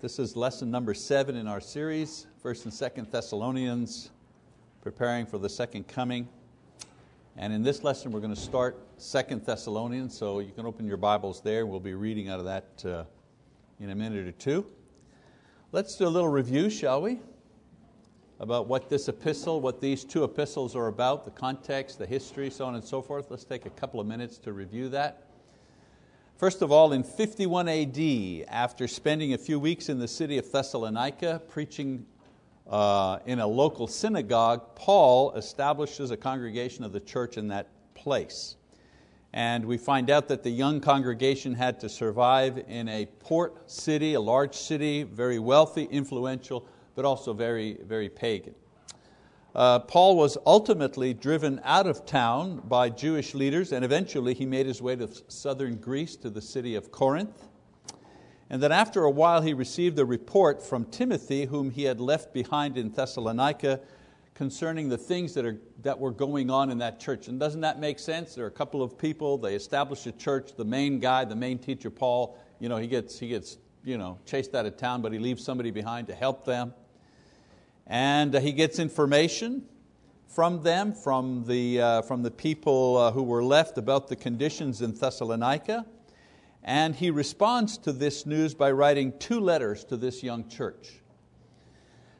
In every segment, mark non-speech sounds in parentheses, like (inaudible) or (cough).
This is lesson number seven in our series, 1st and 2nd Thessalonians, preparing for the second coming. And in this lesson we're going to start 2nd Thessalonians, so you can open your Bibles there. We'll be reading out of that uh, in a minute or two. Let's do a little review, shall we? About what this epistle, what these two epistles are about, the context, the history, so on and so forth. Let's take a couple of minutes to review that. First of all, in 51 AD, after spending a few weeks in the city of Thessalonica preaching uh, in a local synagogue, Paul establishes a congregation of the church in that place. And we find out that the young congregation had to survive in a port city, a large city, very wealthy, influential, but also very, very pagan. Uh, Paul was ultimately driven out of town by Jewish leaders and eventually he made his way to southern Greece to the city of Corinth. And then after a while he received a report from Timothy whom he had left behind in Thessalonica concerning the things that, are, that were going on in that church. And doesn't that make sense? There are a couple of people, they establish a church, the main guy, the main teacher, Paul, you know, he gets, he gets you know, chased out of town, but he leaves somebody behind to help them. And uh, he gets information from them, from the, uh, from the people uh, who were left about the conditions in Thessalonica. And he responds to this news by writing two letters to this young church.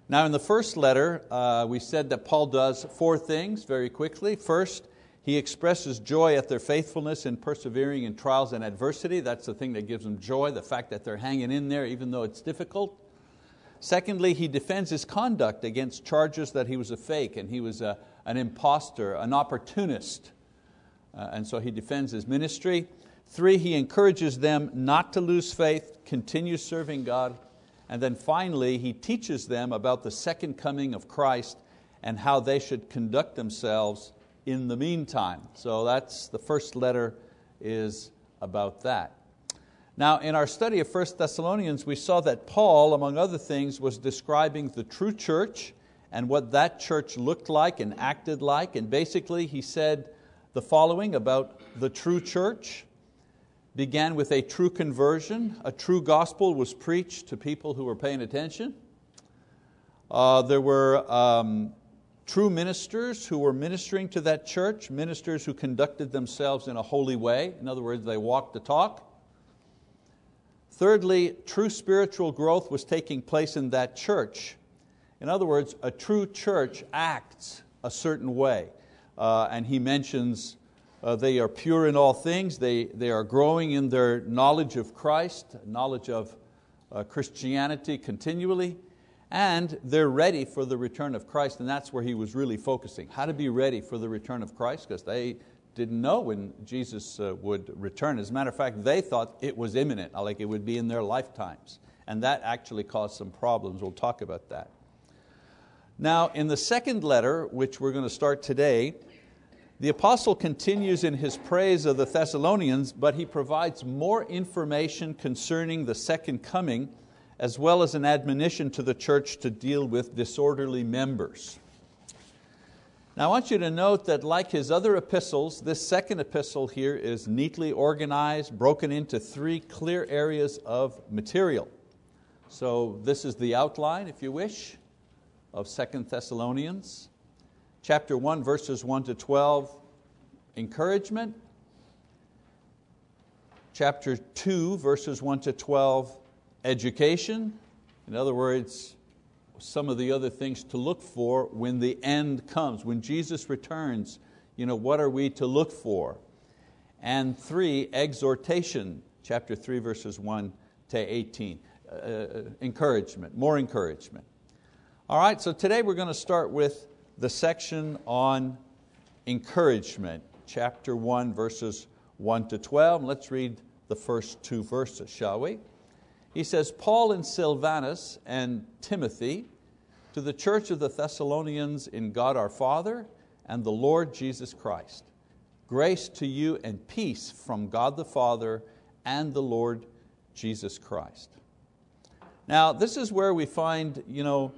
Now, in the first letter, uh, we said that Paul does four things very quickly. First, he expresses joy at their faithfulness in persevering in trials and adversity. That's the thing that gives them joy, the fact that they're hanging in there even though it's difficult. Secondly, he defends his conduct against charges that he was a fake and he was a, an impostor, an opportunist. Uh, and so he defends his ministry. Three, he encourages them not to lose faith, continue serving God. And then finally, he teaches them about the second coming of Christ and how they should conduct themselves in the meantime. So that's the first letter is about that. Now, in our study of 1 Thessalonians, we saw that Paul, among other things, was describing the true church and what that church looked like and acted like. And basically, he said the following about the true church began with a true conversion. A true gospel was preached to people who were paying attention. Uh, there were um, true ministers who were ministering to that church, ministers who conducted themselves in a holy way. In other words, they walked the talk. Thirdly, true spiritual growth was taking place in that church. In other words, a true church acts a certain way. Uh, and he mentions uh, they are pure in all things, they, they are growing in their knowledge of Christ, knowledge of uh, Christianity continually, and they're ready for the return of Christ, and that's where he was really focusing. How to be ready for the return of Christ, because they didn't know when Jesus uh, would return. As a matter of fact, they thought it was imminent, like it would be in their lifetimes. And that actually caused some problems. We'll talk about that. Now, in the second letter, which we're going to start today, the apostle continues in his praise of the Thessalonians, but he provides more information concerning the second coming, as well as an admonition to the church to deal with disorderly members. Now I want you to note that like his other epistles, this second epistle here is neatly organized, broken into three clear areas of material. So this is the outline, if you wish, of Second Thessalonians. Chapter 1, verses 1 to 12, encouragement. Chapter 2, verses 1 to 12, education. In other words, some of the other things to look for when the end comes, when Jesus returns, you know, what are we to look for? And three, exhortation, chapter 3, verses 1 to 18. Uh, uh, encouragement, more encouragement. All right, so today we're going to start with the section on encouragement, chapter 1, verses 1 to 12. Let's read the first two verses, shall we? He says, Paul and Silvanus and Timothy to the church of the Thessalonians in God our Father and the Lord Jesus Christ. Grace to you and peace from God the Father and the Lord Jesus Christ. Now, this is where we find you know,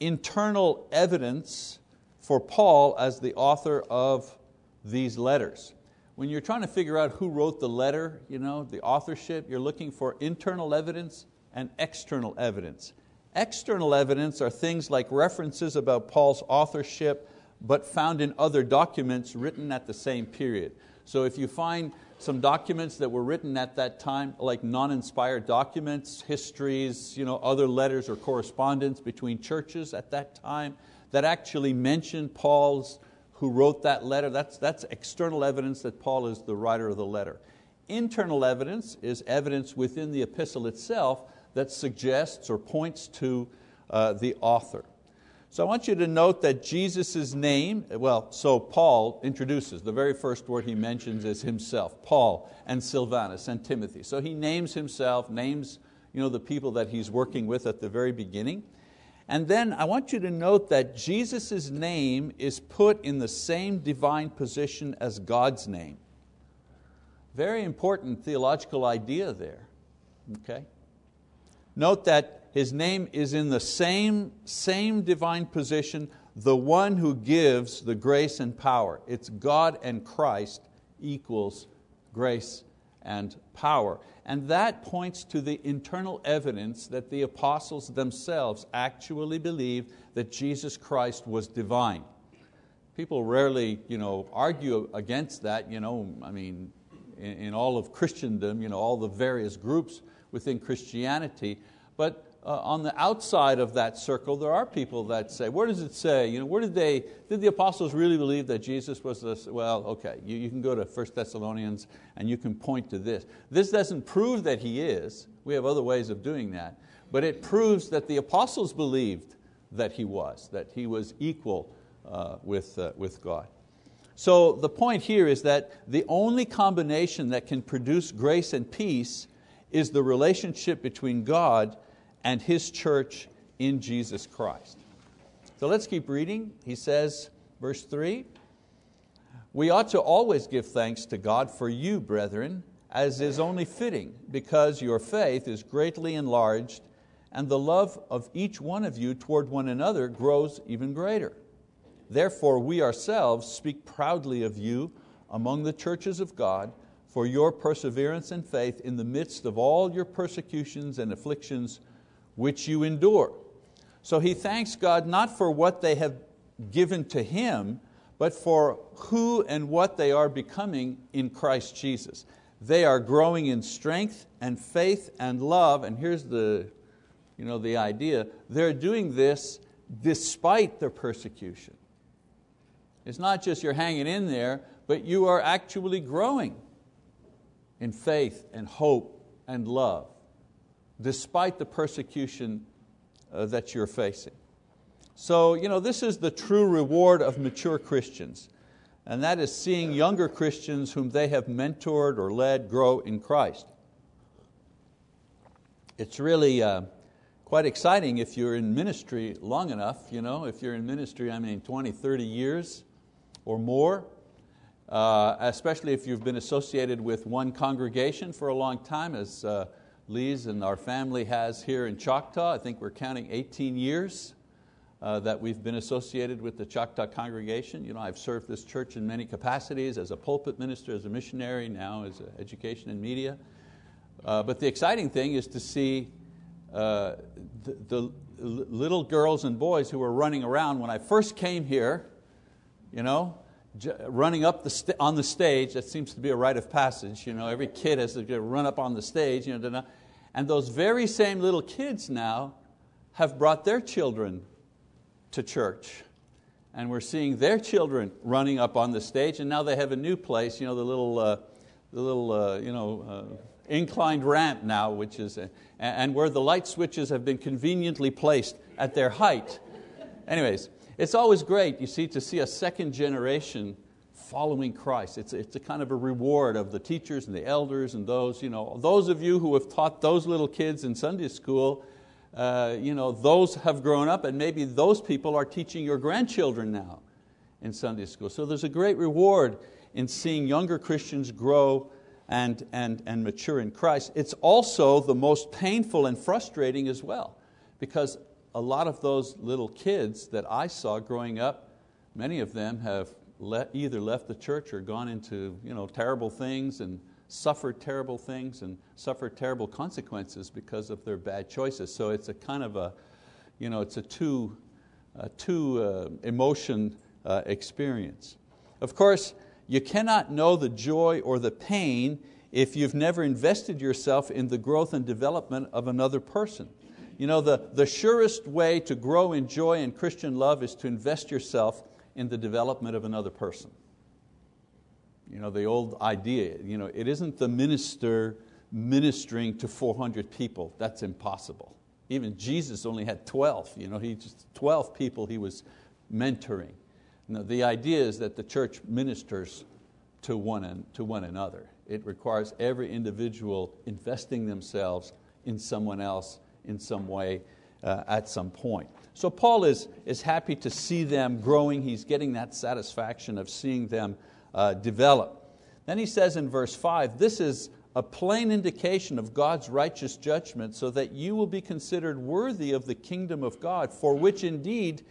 internal evidence for Paul as the author of these letters. When you're trying to figure out who wrote the letter, you know, the authorship, you're looking for internal evidence and external evidence. External evidence are things like references about Paul's authorship, but found in other documents written at the same period. So if you find some documents that were written at that time, like non-inspired documents, histories, you know, other letters or correspondence between churches at that time that actually mention Paul's who wrote that letter. That's, that's external evidence that Paul is the writer of the letter. Internal evidence is evidence within the epistle itself that suggests or points to uh, the author. So I want you to note that Jesus' name, well, so Paul introduces, the very first word he mentions is himself, Paul and Silvanus and Timothy. So he names himself, names you know, the people that he's working with at the very beginning. And then I want you to note that Jesus' name is put in the same divine position as God's name. Very important theological idea there. Okay? Note that his name is in the same, same divine position, the one who gives the grace and power. It's God and Christ equals grace and power. And that points to the internal evidence that the apostles themselves actually believe that Jesus Christ was divine. People rarely you know, argue against that. You know, I mean, in, in all of Christendom, you know, all the various groups within Christianity, but uh, on the outside of that circle, there are people that say, where does it say? You know, where did they, did the apostles really believe that Jesus was this? Well, okay, you, you can go to 1 Thessalonians and you can point to this. This doesn't prove that He is. We have other ways of doing that. But it proves that the apostles believed that He was, that He was equal uh, with, uh, with God. So the point here is that the only combination that can produce grace and peace is the relationship between God and His church in Jesus Christ. So let's keep reading. He says, verse 3 We ought to always give thanks to God for you, brethren, as is only fitting, because your faith is greatly enlarged, and the love of each one of you toward one another grows even greater. Therefore, we ourselves speak proudly of you among the churches of God for your perseverance and faith in the midst of all your persecutions and afflictions which you endure. So he thanks God not for what they have given to him, but for who and what they are becoming in Christ Jesus. They are growing in strength and faith and love, and here's the, you know, the idea they're doing this despite their persecution. It's not just you're hanging in there, but you are actually growing in faith and hope and love despite the persecution uh, that you're facing. So you know, this is the true reward of mature Christians, and that is seeing younger Christians whom they have mentored or led grow in Christ. It's really uh, quite exciting if you're in ministry long enough. You know, if you're in ministry, I mean 20, 30 years or more, uh, especially if you've been associated with one congregation for a long time, as uh, Lise and our family has here in Choctaw. I think we're counting 18 years uh, that we've been associated with the Choctaw congregation. You know, I've served this church in many capacities as a pulpit minister, as a missionary, now as education and media. Uh, but the exciting thing is to see uh, the, the, little girls and boys who were running around when I first came here, you know, running up the on the stage, that seems to be a rite of passage. You know, every kid has to run up on the stage. You know, and those very same little kids now have brought their children to church. And we're seeing their children running up on the stage, and now they have a new place, you know, the little, uh, the little uh, you know, uh, inclined ramp now, which is, uh, and where the light switches have been conveniently placed at their height. Anyways, it's always great, you see, to see a second generation following Christ. It's, it's a kind of a reward of the teachers and the elders and those, you know, those of you who have taught those little kids in Sunday school, uh, you know, those have grown up and maybe those people are teaching your grandchildren now in Sunday school. So there's a great reward in seeing younger Christians grow and, and, and mature in Christ. It's also the most painful and frustrating as well because a lot of those little kids that I saw growing up, many of them have either left the church or gone into you know, terrible things and suffered terrible things and suffered terrible consequences because of their bad choices. So it's a kind of a, you know, it's a two, a two uh, emotion uh, experience. Of course, you cannot know the joy or the pain if you've never invested yourself in the growth and development of another person. You know, the, the surest way to grow in joy and Christian love is to invest yourself in the development of another person. You know, the old idea, you know, it isn't the minister ministering to 400 people, that's impossible. Even Jesus only had 12, you know, he just 12 people he was mentoring. No, the idea is that the church ministers to one, and, to one another. It requires every individual investing themselves in someone else in some way uh, at some point. So Paul is, is happy to see them growing. He's getting that satisfaction of seeing them uh, develop. Then he says in verse 5 this is a plain indication of God's righteous judgment, so that you will be considered worthy of the kingdom of God, for which indeed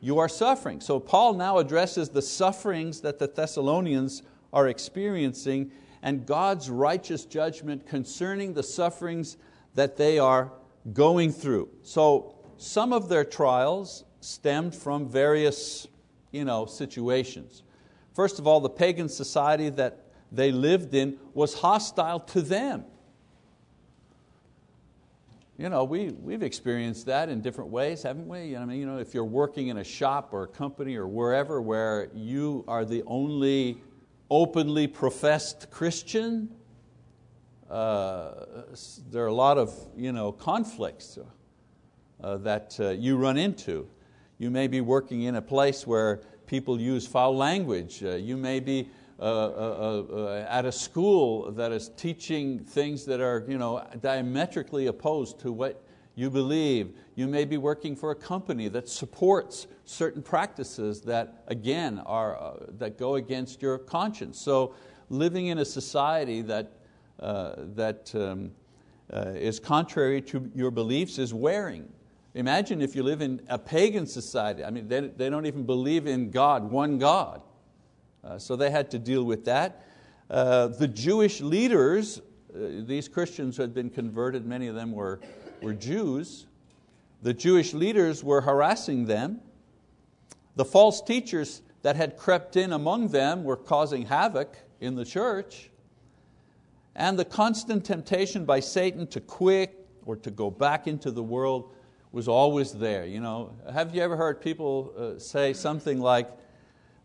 you are suffering. So Paul now addresses the sufferings that the Thessalonians are experiencing and God's righteous judgment concerning the sufferings that they are going through. So some of their trials stemmed from various you know, situations. First of all, the pagan society that they lived in was hostile to them. You know, we, we've experienced that in different ways, haven't we? I mean, you know, if you're working in a shop or a company or wherever where you are the only openly professed Christian, uh, there are a lot of you know, conflicts that uh, you run into. You may be working in a place where people use foul language. Uh, you may be uh, uh, at a school that is teaching things that are you know, diametrically opposed to what you believe. You may be working for a company that supports certain practices that, again, are, uh, that go against your conscience. So living in a society that, uh, that um, uh, is contrary to your beliefs is wearing. Imagine if you live in a pagan society. I mean, they, they don't even believe in God, one God. Uh, so they had to deal with that. Uh, the Jewish leaders, uh, these Christians who had been converted, many of them were, were Jews. The Jewish leaders were harassing them. The false teachers that had crept in among them were causing havoc in the church. And the constant temptation by Satan to quit or to go back into the world was always there. You know, have you ever heard people uh, say something like,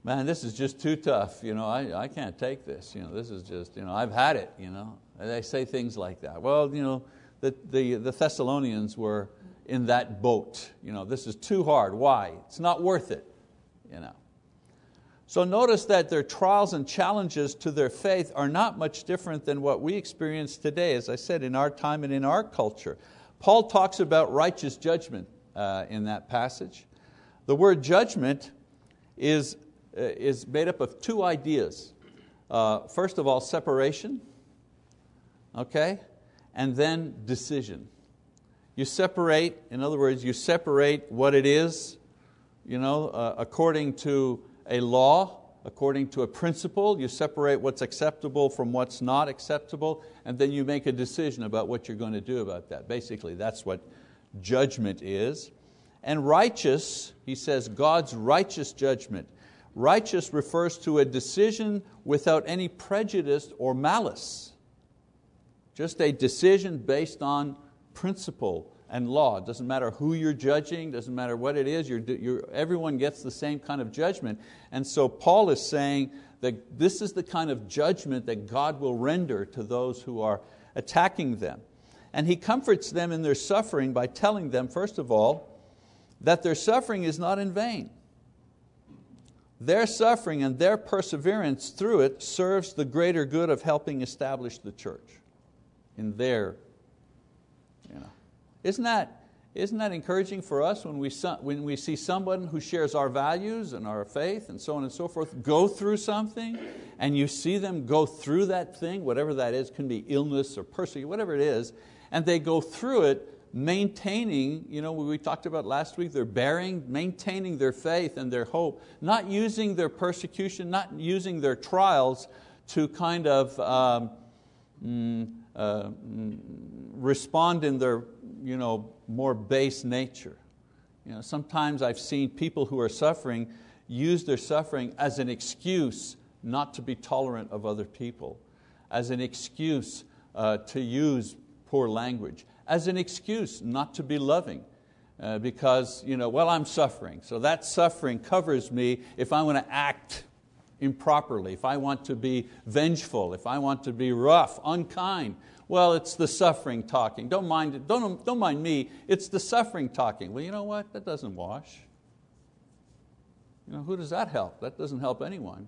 man, this is just too tough. You know, I, I can't take this. You know, this is just, you know, I've had it. You know, and they say things like that. Well, you know, the, the, the Thessalonians were in that boat. You know, this is too hard. Why? It's not worth it. You know. So notice that their trials and challenges to their faith are not much different than what we experience today, as I said, in our time and in our culture. Paul talks about righteous judgment uh, in that passage. The word judgment is, uh, is made up of two ideas. Uh, first of all, separation, okay, and then decision. You separate, in other words, you separate what it is you know, uh, according to a law, according to a principle, you separate what's acceptable from what's not acceptable, and then you make a decision about what you're going to do about that. Basically, that's what judgment is. And righteous, he says, God's righteous judgment. Righteous refers to a decision without any prejudice or malice. Just a decision based on principle and law. It doesn't matter who you're judging, doesn't matter what it is, you're, you're, everyone gets the same kind of judgment. And so Paul is saying that this is the kind of judgment that God will render to those who are attacking them. And he comforts them in their suffering by telling them, first of all, that their suffering is not in vain. Their suffering and their perseverance through it serves the greater good of helping establish the church in their isn't that, isn't that encouraging for us when we, when we see someone who shares our values and our faith and so on and so forth go through something and you see them go through that thing, whatever that is, can be illness or persecution, whatever it is, and they go through it maintaining, you know, we talked about last week, they're bearing, maintaining their faith and their hope, not using their persecution, not using their trials to kind of um, mm, uh, mm, respond in their you know, more base nature. You know, sometimes I've seen people who are suffering use their suffering as an excuse not to be tolerant of other people, as an excuse uh, to use poor language, as an excuse not to be loving. Uh, because, you know, well, I'm suffering, so that suffering covers me if I want to act improperly, if I want to be vengeful, if I want to be rough, unkind. Well, it's the suffering talking. Don't mind, it. Don't, don't mind me, it's the suffering talking. Well, you know what? That doesn't wash. You know, who does that help? That doesn't help anyone.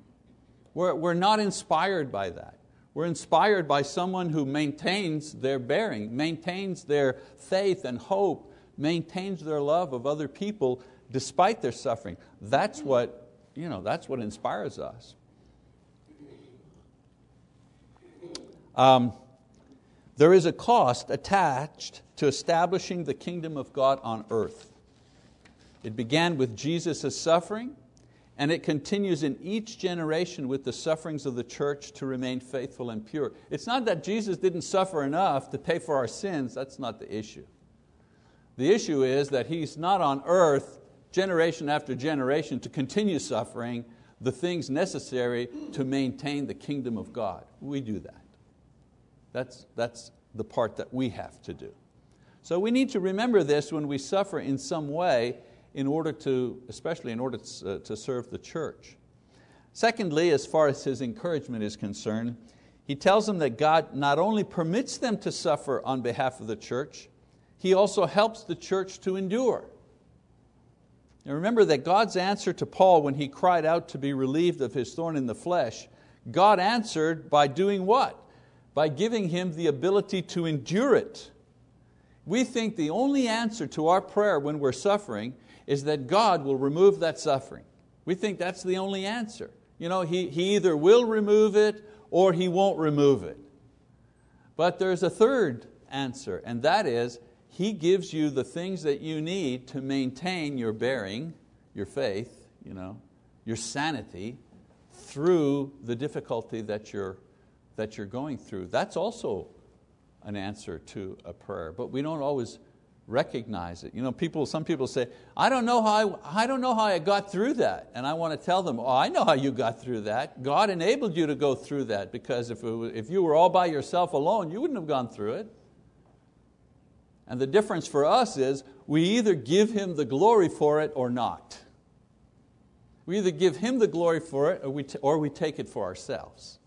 We're, we're not inspired by that. We're inspired by someone who maintains their bearing, maintains their faith and hope, maintains their love of other people despite their suffering. That's what, you know, that's what inspires us. Um, there is a cost attached to establishing the kingdom of God on earth. It began with Jesus' suffering, and it continues in each generation with the sufferings of the church to remain faithful and pure. It's not that Jesus didn't suffer enough to pay for our sins, that's not the issue. The issue is that He's not on earth generation after generation to continue suffering the things necessary to maintain the kingdom of God. We do that. That's, that's the part that we have to do. So we need to remember this when we suffer in some way in order to, especially in order to, uh, to serve the church. Secondly, as far as his encouragement is concerned, he tells them that God not only permits them to suffer on behalf of the church, He also helps the church to endure. Now remember that God's answer to Paul when he cried out to be relieved of his thorn in the flesh, God answered by doing what? By giving him the ability to endure it. We think the only answer to our prayer when we're suffering is that God will remove that suffering. We think that's the only answer. You know, he, he either will remove it or He won't remove it. But there's a third answer, and that is He gives you the things that you need to maintain your bearing, your faith, you know, your sanity through the difficulty that you're, that you're going through. That's also an answer to a prayer, but we don't always recognize it. You know, people, some people say, I don't, know how I, I don't know how I got through that. And I want to tell them, oh, I know how you got through that. God enabled you to go through that because if, was, if you were all by yourself alone, you wouldn't have gone through it. And the difference for us is we either give Him the glory for it or not. We either give Him the glory for it or we, or we take it for ourselves.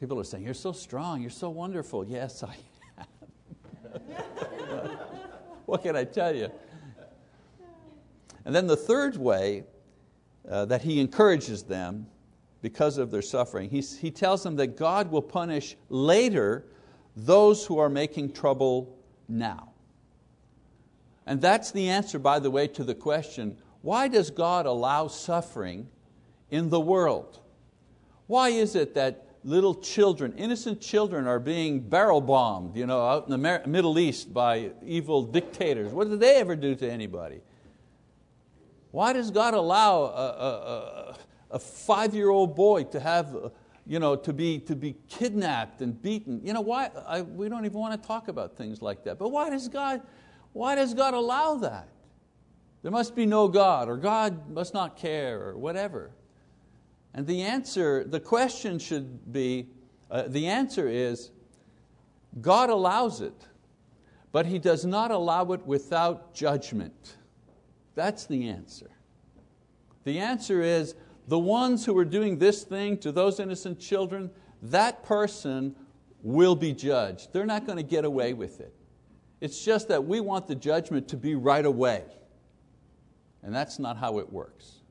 People are saying, You're so strong, you're so wonderful. Yes, I am. (laughs) what can I tell you? And then the third way uh, that he encourages them because of their suffering, he, he tells them that God will punish later those who are making trouble now. And that's the answer, by the way, to the question why does God allow suffering in the world? Why is it that little children, innocent children, are being barrel bombed you know, out in the Middle East by evil dictators. What did they ever do to anybody? Why does God allow a, a, a five year old boy to, have, you know, to, be, to be kidnapped and beaten? You know, why? I, we don't even want to talk about things like that. But why does, God, why does God allow that? There must be no God, or God must not care, or whatever. And the answer, the question should be, uh, the answer is, God allows it, but He does not allow it without judgment. That's the answer. The answer is, the ones who are doing this thing to those innocent children, that person will be judged. They're not going to get away with it. It's just that we want the judgment to be right away. And that's not how it works.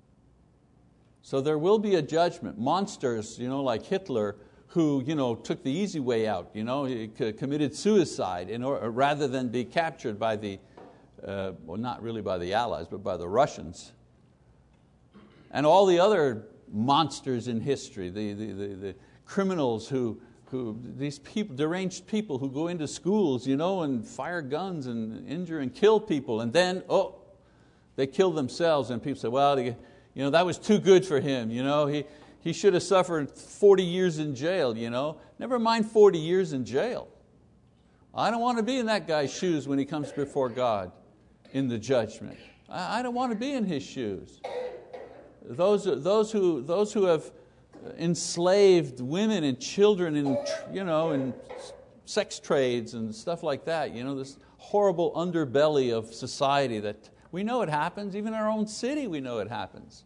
So there will be a judgment. Monsters you know, like Hitler, who you know, took the easy way out, you know, he committed suicide in order, rather than be captured by the, uh, well, not really by the Allies, but by the Russians. And all the other monsters in history, the, the, the, the criminals who, who, these people, deranged people who go into schools you know, and fire guns and injure and kill people, and then, oh, they kill themselves, and people say, well, you know, that was too good for him. You know, he, he should have suffered 40 years in jail. You know? Never mind 40 years in jail. I don't want to be in that guy's shoes when he comes before God in the judgment. I don't want to be in his shoes. Those, those, who, those who have enslaved women and children in, you know, in sex trades and stuff like that, you know, this horrible underbelly of society that we know it happens, even in our own city we know it happens.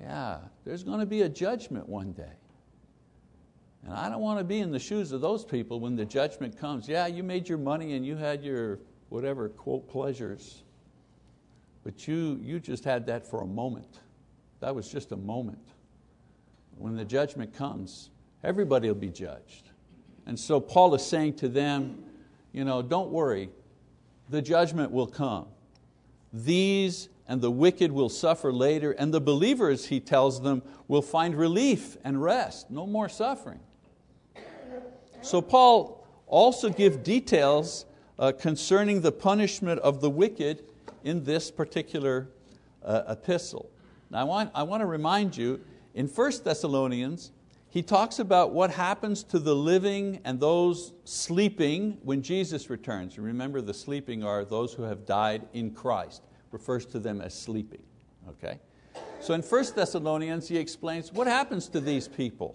Yeah, there's going to be a judgment one day. And I don't want to be in the shoes of those people when the judgment comes. Yeah, you made your money and you had your whatever, quote, pleasures. But you, you just had that for a moment. That was just a moment. When the judgment comes, everybody will be judged. And so Paul is saying to them, you know, don't worry, the judgment will come. These and the wicked will suffer later, and the believers, he tells them, will find relief and rest, no more suffering. So Paul also gives details uh, concerning the punishment of the wicked in this particular uh, epistle. Now I want, I want to remind you, in 1 Thessalonians, he talks about what happens to the living and those sleeping when Jesus returns. Remember, the sleeping are those who have died in Christ, refers to them as sleeping. Okay? So in 1 Thessalonians, he explains what happens to these people,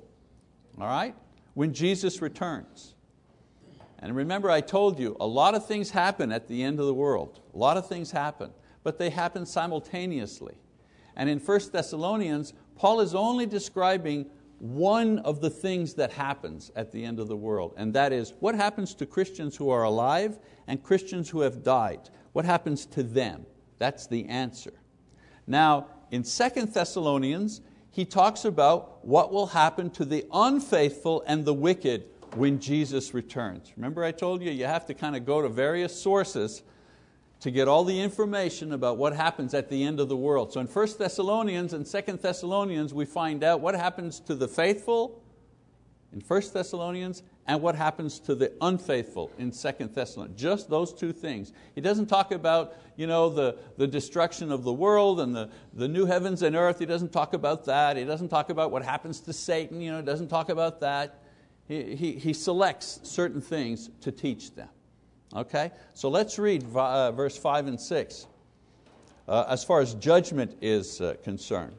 all right, when Jesus returns. And remember, I told you, a lot of things happen at the end of the world. A lot of things happen, but they happen simultaneously. And in 1 Thessalonians, Paul is only describing one of the things that happens at the end of the world, and that is what happens to Christians who are alive and Christians who have died. What happens to them? That's the answer. Now, in 2 Thessalonians, he talks about what will happen to the unfaithful and the wicked when Jesus returns. Remember I told you, you have to kind of go to various sources to get all the information about what happens at the end of the world. So in 1 Thessalonians and 2 Thessalonians, we find out what happens to the faithful in 1 Thessalonians and what happens to the unfaithful in 2 Thessalonians. Just those two things. He doesn't talk about you know, the, the destruction of the world and the, the new heavens and earth. He doesn't talk about that. He doesn't talk about what happens to Satan. You know, he doesn't talk about that he, he, selects certain things to teach them. Okay? So let's read uh, verse 5 and 6 uh, as far as judgment is uh, concerned.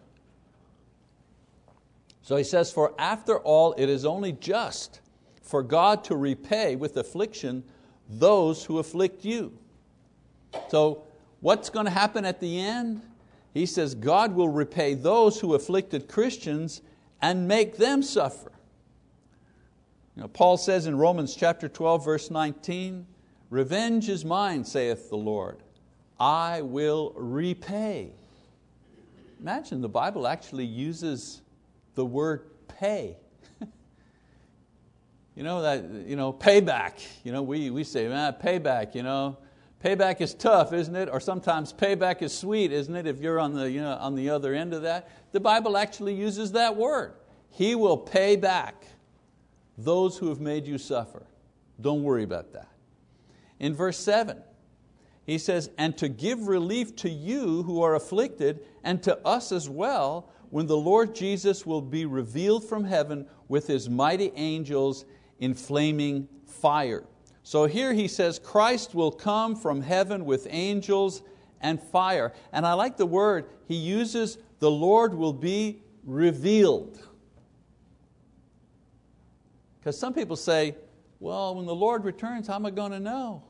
So he says, For after all, it is only just for God to repay with affliction those who afflict you. So, what's going to happen at the end? He says, God will repay those who afflicted Christians and make them suffer. You know, Paul says in Romans chapter 12, verse 19, Revenge is mine, saith the Lord. I will repay. Imagine the Bible actually uses the word pay. (laughs) you know, that, you know, payback. You know, we, we say, man, payback, you know. Payback is tough, isn't it? Or sometimes payback is sweet, isn't it, if you're on the, you know, on the other end of that? The Bible actually uses that word. He will pay back those who have made you suffer. Don't worry about that. In verse 7, he says, And to give relief to you who are afflicted, and to us as well, when the Lord Jesus will be revealed from heaven with His mighty angels in flaming fire. So here he says, Christ will come from heaven with angels and fire. And I like the word, he uses, the Lord will be revealed. Because some people say, well, when the Lord returns, how am I going to know?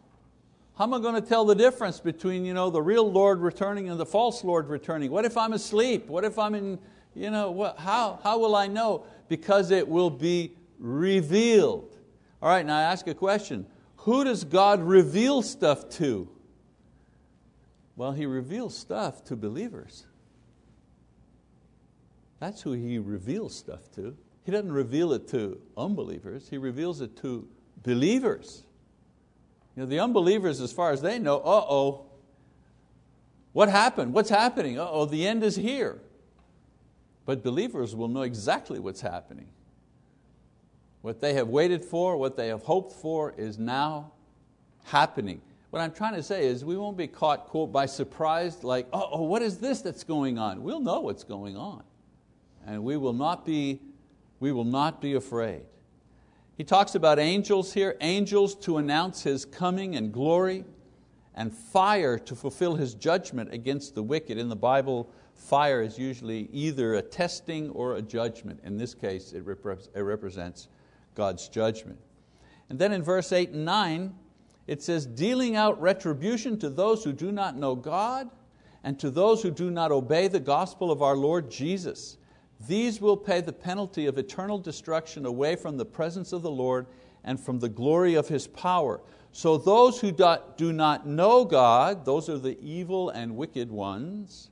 How am I going to tell the difference between you know, the real Lord returning and the false Lord returning? What if I'm asleep? What if I'm in, you know, what, how, how will I know? Because it will be revealed. All right, now I ask a question. Who does God reveal stuff to? Well, He reveals stuff to believers. That's who He reveals stuff to. He doesn't reveal it to unbelievers, He reveals it to believers. You know, the unbelievers, as far as they know, uh oh, what happened? What's happening? Uh oh, the end is here. But believers will know exactly what's happening. What they have waited for, what they have hoped for, is now happening. What I'm trying to say is we won't be caught, quote, by surprise, like, uh oh, what is this that's going on? We'll know what's going on. and we will not be, we will not be afraid. He talks about angels here, angels to announce His coming and glory, and fire to fulfill His judgment against the wicked. In the Bible, fire is usually either a testing or a judgment. In this case, it, represents God's judgment. And then in verse 8 and 9, it says, dealing out retribution to those who do not know God and to those who do not obey the gospel of our Lord Jesus. These will pay the penalty of eternal destruction away from the presence of the Lord and from the glory of His power. So those who do not know God, those are the evil and wicked ones,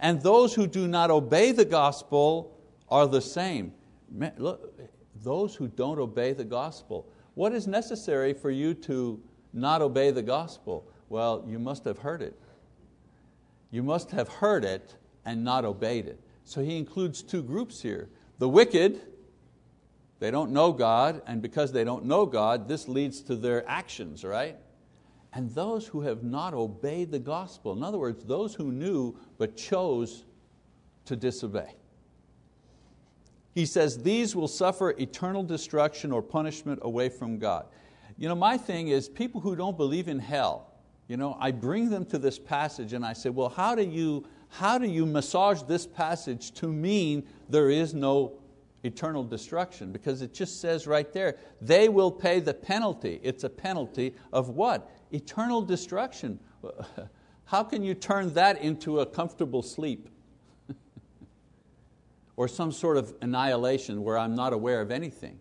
and those who do not obey the gospel are the same. Look, those who don't obey the gospel. What is necessary for you to not obey the gospel? Well, you must have heard it. You must have heard it and not obeyed it. So he includes two groups here. The wicked, they don't know God, and because they don't know God, this leads to their actions, right? And those who have not obeyed the gospel, in other words, those who knew but chose to disobey. He says, These will suffer eternal destruction or punishment away from God. You know, my thing is, people who don't believe in hell, you know, I bring them to this passage and I say, Well, how do you how do you massage this passage to mean there is no eternal destruction? Because it just says right there, they will pay the penalty. It's a penalty of what? Eternal destruction. (laughs) How can you turn that into a comfortable sleep? (laughs) or some sort of annihilation where I'm not aware of anything?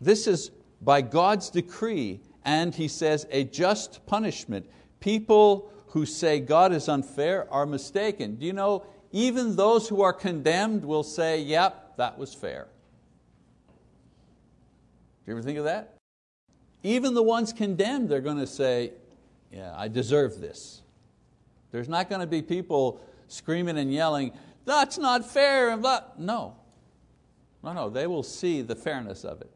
This is by God's decree, and He says a just punishment. People who say God is unfair are mistaken. Do you know, even those who are condemned will say, yep, that was fair. Do you ever think of that? Even the ones condemned, they're going to say, yeah, I deserve this. There's not going to be people screaming and yelling, that's not fair, and blah. No. No, no, they will see the fairness of it.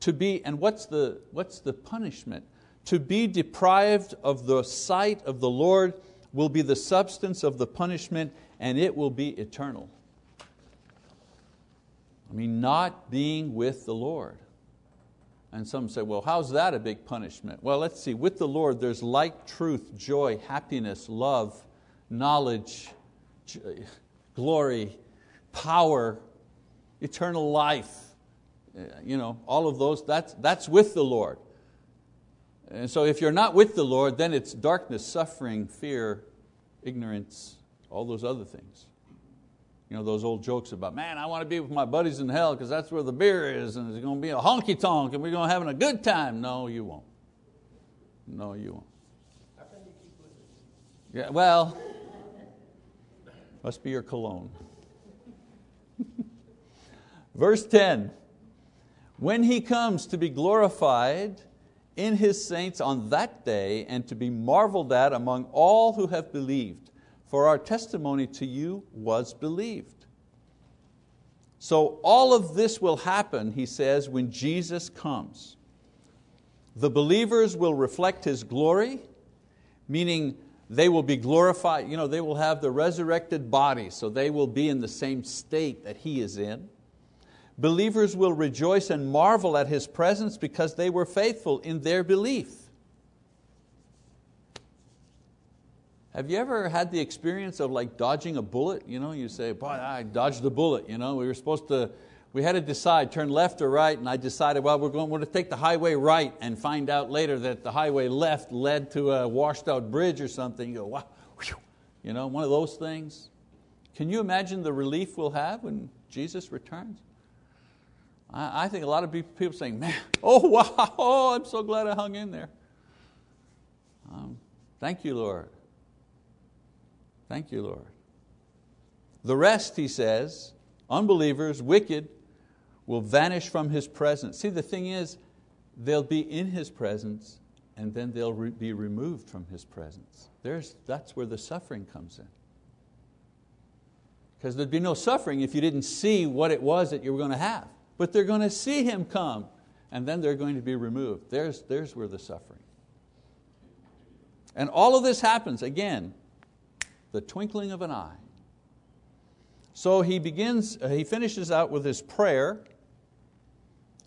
To be, and what's the, what's the punishment? To be deprived of the sight of the Lord will be the substance of the punishment and it will be eternal. I mean, not being with the Lord. And some say, well, how's that a big punishment? Well, let's see. With the Lord, there's light, truth, joy, happiness, love, knowledge, glory, power, eternal life. Uh, you know, all of those, that's, that's with the Lord. And so if you're not with the Lord, then it's darkness, suffering, fear, ignorance, all those other things. You know, those old jokes about, man, I want to be with my buddies in hell because that's where the beer is and it's going to be a honky tonk and we're going to have a good time. No, you won't. No, you won't. Yeah, well, must be your cologne. (laughs) Verse 10 When He comes to be glorified, in His saints on that day and to be marveled at among all who have believed, for our testimony to you was believed. So all of this will happen, he says, when Jesus comes. The believers will reflect His glory, meaning they will be glorified, you know, they will have the resurrected body, so they will be in the same state that He is in. Believers will rejoice and marvel at His presence because they were faithful in their belief. Have you ever had the experience of like dodging a bullet? You know, you say, boy, I dodged a bullet. You know, we were supposed to, we had to decide, turn left or right, and I decided, well, we're going, we're going to take the highway right and find out later that the highway left led to a washed out bridge or something. You go, wow, you know, one of those things. Can you imagine the relief we'll have when Jesus returns? I, think a lot of people saying, man, (laughs) oh wow, oh, I'm so glad I hung in there. Um, thank you, Lord. Thank you, Lord. The rest, he says, unbelievers, wicked, will vanish from His presence. See, the thing is, they'll be in His presence and then they'll re be removed from His presence. There's, that's where the suffering comes in. Because there'd be no suffering if you didn't see what it was that you were going to have but they're going to see Him come and then they're going to be removed. There's, there's where the suffering. And all of this happens, again, the twinkling of an eye. So he begins, uh, he finishes out with his prayer.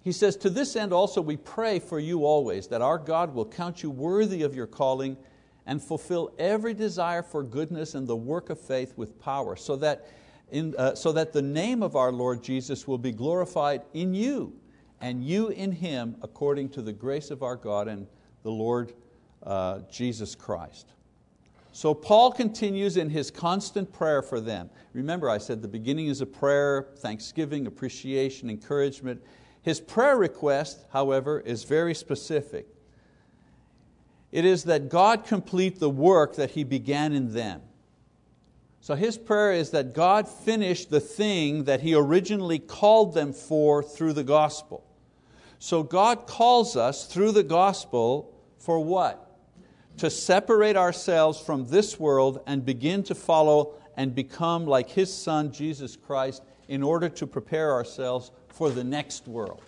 He says, To this end also we pray for you always, that our God will count you worthy of your calling and fulfill every desire for goodness and the work of faith with power, so that, in, uh, so that the name of our Lord Jesus will be glorified in you, and you in Him, according to the grace of our God and the Lord uh, Jesus Christ. So Paul continues in his constant prayer for them. Remember, I said the beginning is a prayer, thanksgiving, appreciation, encouragement. His prayer request, however, is very specific. It is that God complete the work that He began in them. So his prayer is that God finish the thing that He originally called them for through the gospel. So God calls us through the gospel for what? to separate ourselves from this world and begin to follow and become like His Son, Jesus Christ, in order to prepare ourselves for the next world.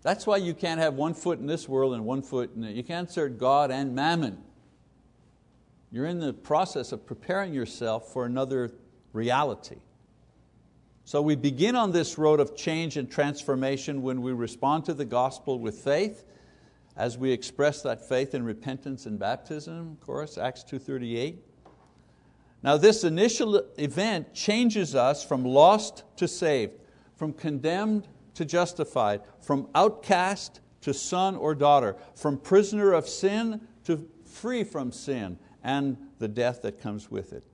That's why you can't have one foot in this world and one foot in it. You can't serve God and mammon. You're in the process of preparing yourself for another reality. So we begin on this road of change and transformation when we respond to the gospel with faith as we express that faith in repentance and baptism, of course, Acts 2.38. Now this initial event changes us from lost to saved, from condemned to justified, from outcast to son or daughter, from prisoner of sin to free from sin and the death that comes with it.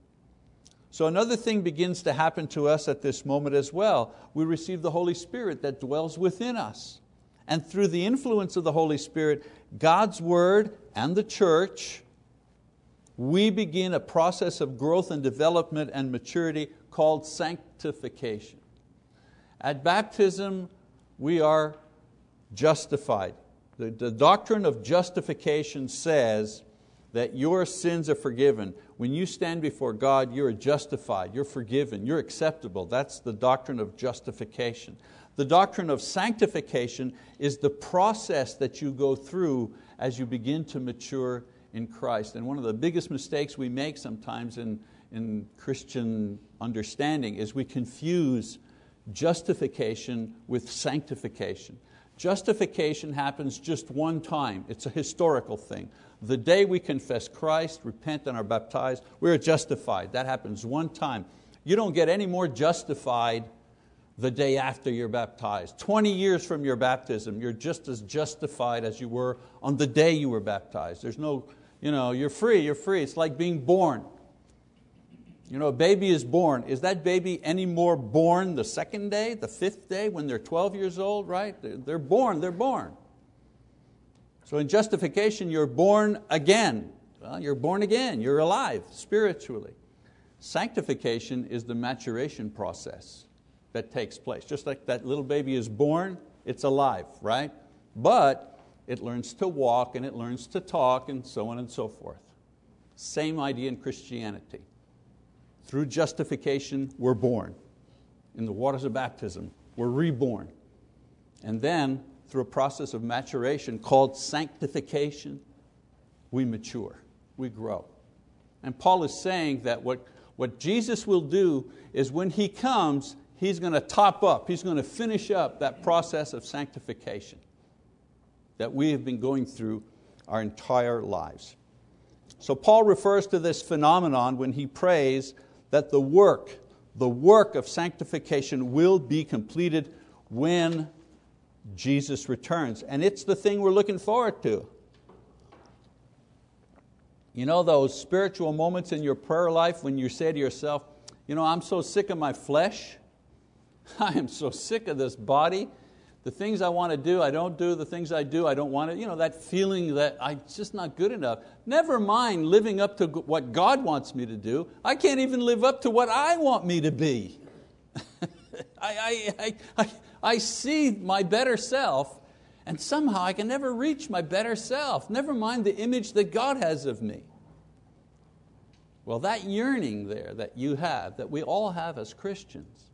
So another thing begins to happen to us at this moment as well. We receive the Holy Spirit that dwells within us and through the influence of the Holy Spirit, God's Word and the church, we begin a process of growth and development and maturity called sanctification. At baptism, we are justified. The, the doctrine of justification says that your sins are forgiven. When you stand before God, you're justified, you're forgiven, you're acceptable. That's the doctrine of justification. The doctrine of sanctification is the process that you go through as you begin to mature in Christ. And one of the biggest mistakes we make sometimes in, in Christian understanding is we confuse justification with sanctification. Justification happens just one time, it's a historical thing. The day we confess Christ, repent, and are baptized, we're justified. That happens one time. You don't get any more justified the day after you're baptized. 20 years from your baptism, you're just as justified as you were on the day you were baptized. There's no, you know, you're free, you're free. It's like being born. You know, a baby is born. Is that baby any more born the second day, the fifth day, when they're 12 years old, right? They're born, they're born. So in justification, you're born again. Well, you're born again, you're alive spiritually. Sanctification is the maturation process that takes place. Just like that little baby is born, it's alive, right? But it learns to walk and it learns to talk and so on and so forth. Same idea in Christianity. Through justification, we're born. In the waters of baptism, we're reborn. And then, through a process of maturation called sanctification, we mature, we grow. And Paul is saying that what, what Jesus will do is when He comes, He's going to top up, He's going to finish up that process of sanctification that we have been going through our entire lives. So Paul refers to this phenomenon when he prays that the work, the work of sanctification will be completed when Jesus returns. And it's the thing we're looking forward to. You know those spiritual moments in your prayer life when you say to yourself, you know, I'm so sick of my flesh. (laughs) I am so sick of this body. The things I want to do, I don't do. The things I do, I don't want to. You know, that feeling that I'm just not good enough. Never mind living up to what God wants me to do. I can't even live up to what I want me to be. (laughs) I, I, I, I see my better self, and somehow I can never reach my better self. Never mind the image that God has of me. Well, that yearning there that you have, that we all have as Christians,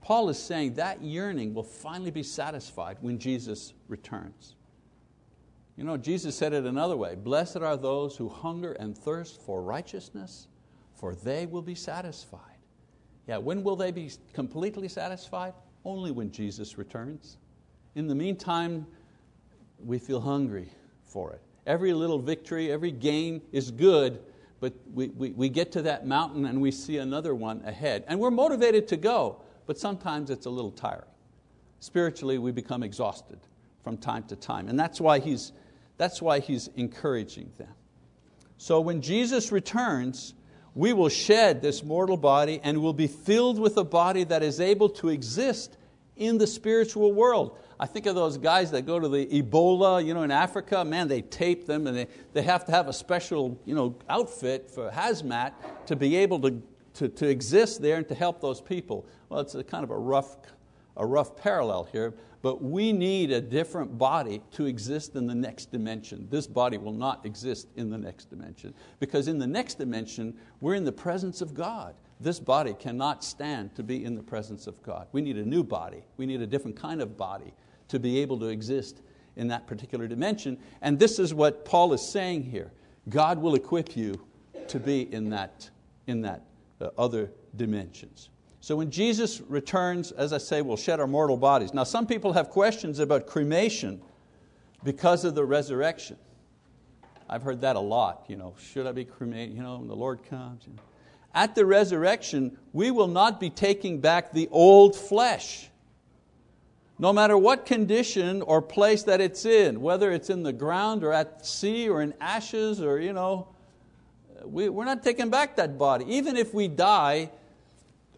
Paul is saying that yearning will finally be satisfied when Jesus returns. You know, Jesus said it another way Blessed are those who hunger and thirst for righteousness, for they will be satisfied. Yeah, when will they be completely satisfied? Only when Jesus returns. In the meantime, we feel hungry for it. Every little victory, every gain is good, but we, we, we get to that mountain and we see another one ahead. And we're motivated to go, but sometimes it's a little tiring. Spiritually, we become exhausted from time to time. And that's why he's, that's why he's encouraging them. So when Jesus returns, we will shed this mortal body and will be filled with a body that is able to exist in the spiritual world. I think of those guys that go to the Ebola you know, in Africa, man, they tape them and they, they have to have a special you know, outfit for hazmat to be able to, to, to exist there and to help those people. Well, it's a kind of a rough, a rough parallel here, but we need a different body to exist in the next dimension. This body will not exist in the next dimension because in the next dimension, we're in the presence of God. This body cannot stand to be in the presence of God. We need a new body. We need a different kind of body to be able to exist in that particular dimension. And this is what Paul is saying here. God will equip you to be in that, in that uh, other dimensions. So when Jesus returns, as I say, we'll shed our mortal bodies. Now, some people have questions about cremation because of the resurrection. I've heard that a lot. You know, should I be cremated? You know, when the Lord comes. At the resurrection, we will not be taking back the old flesh. No matter what condition or place that it's in, whether it's in the ground or at sea or in ashes or, you know, we, we're not taking back that body. Even if we die,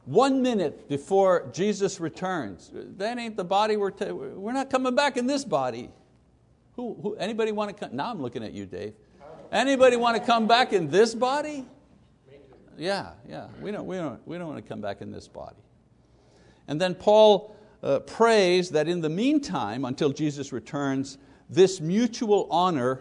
one minute before Jesus returns. That ain't the body we're, we're not coming back in this body. Who, who, anybody want to come? Now I'm looking at you, Dave. Anybody want to come back in this body? Yeah, yeah. We don't, we don't, we don't want to come back in this body. And then Paul uh, prays that in the meantime, until Jesus returns, this mutual honor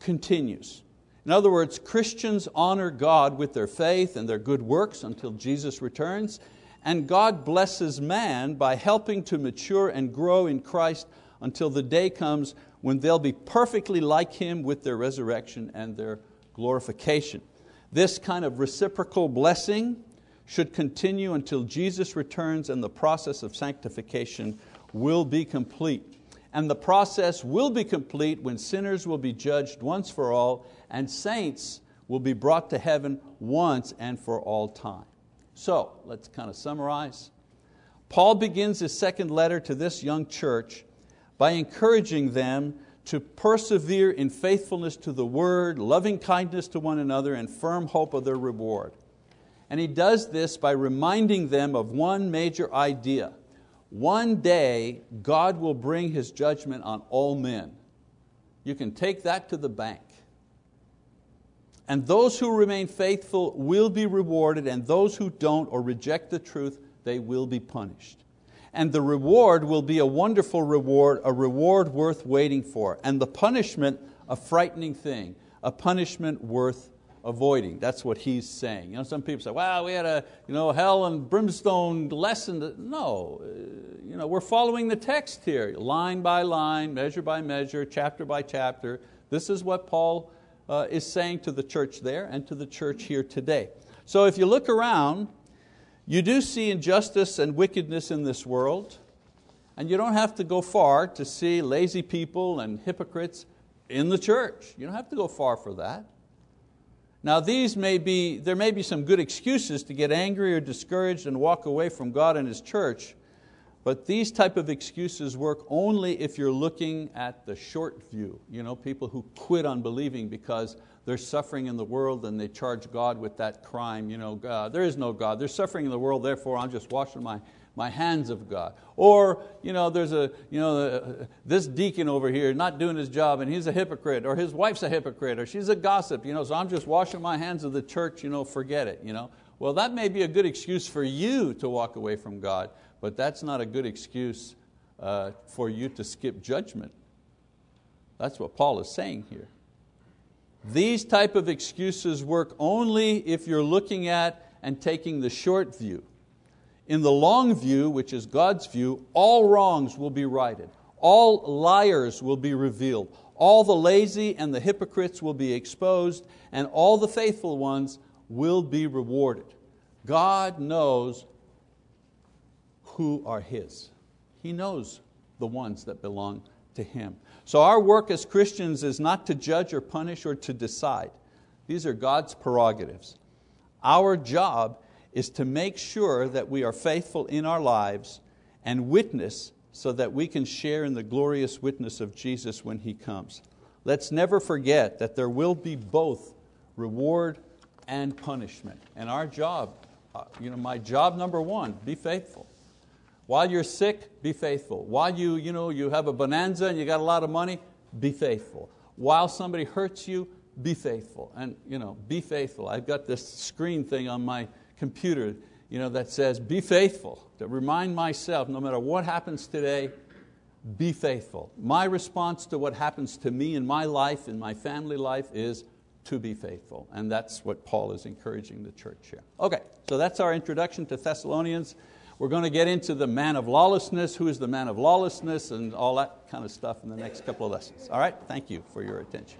continues. In other words, Christians honor God with their faith and their good works until Jesus returns, and God blesses man by helping to mature and grow in Christ until the day comes when they'll be perfectly like Him with their resurrection and their glorification. This kind of reciprocal blessing should continue until Jesus returns and the process of sanctification will be complete and the process will be complete when sinners will be judged once for all and saints will be brought to heaven once and for all time. So, let's kind of summarize. Paul begins his second letter to this young church by encouraging them to persevere in faithfulness to the word, loving kindness to one another, and firm hope of their reward. And he does this by reminding them of one major idea one day, God will bring His judgment on all men. You can take that to the bank. And those who remain faithful will be rewarded, and those who don't or reject the truth, they will be punished. And the reward will be a wonderful reward, a reward worth waiting for, and the punishment a frightening thing, a punishment worth avoiding. That's what he's saying. You know, some people say, well, we had a you know, hell and brimstone lesson. No, uh, you know, we're following the text here, line by line, measure by measure, chapter by chapter. This is what Paul uh, is saying to the church there and to the church here today. So if you look around, you do see injustice and wickedness in this world, and you don't have to go far to see lazy people and hypocrites in the church. You don't have to go far for that. Now these may be, there may be some good excuses to get angry or discouraged and walk away from God and His church, but these type of excuses work only if you're looking at the short view. You know, people who quit on believing because they're suffering in the world and they charge God with that crime. You know, God, there is no God. They're suffering in the world, therefore I'm just washing my my hands of God. Or you know, there's a, you know, uh, this deacon over here not doing his job and he's a hypocrite, or his wife's a hypocrite, or she's a gossip, you know, so I'm just washing my hands of the church, you know, forget it. You know? Well, that may be a good excuse for you to walk away from God, but that's not a good excuse uh, for you to skip judgment. That's what Paul is saying here. These type of excuses work only if you're looking at and taking the short view. In the long view, which is God's view, all wrongs will be righted. All liars will be revealed. All the lazy and the hypocrites will be exposed, and all the faithful ones will be rewarded. God knows who are His. He knows the ones that belong to Him. So our work as Christians is not to judge or punish or to decide. These are God's prerogatives. Our job is to make sure that we are faithful in our lives and witness so that we can share in the glorious witness of Jesus when He comes. Let's never forget that there will be both reward and punishment. And our job, uh, you know, my job number one, be faithful. While you're sick, be faithful. While you, you, know, you have a bonanza and you got a lot of money, be faithful. While somebody hurts you, be faithful. And you know, be faithful. I've got this screen thing on my computer you know, that says, be faithful. To remind myself, no matter what happens today, be faithful. My response to what happens to me in my life, in my family life, is to be faithful. And that's what Paul is encouraging the church here. Okay, so that's our introduction to Thessalonians. We're going to get into the man of lawlessness, who is the man of lawlessness, and all that kind of stuff in the next couple of lessons. All right, thank you for your attention.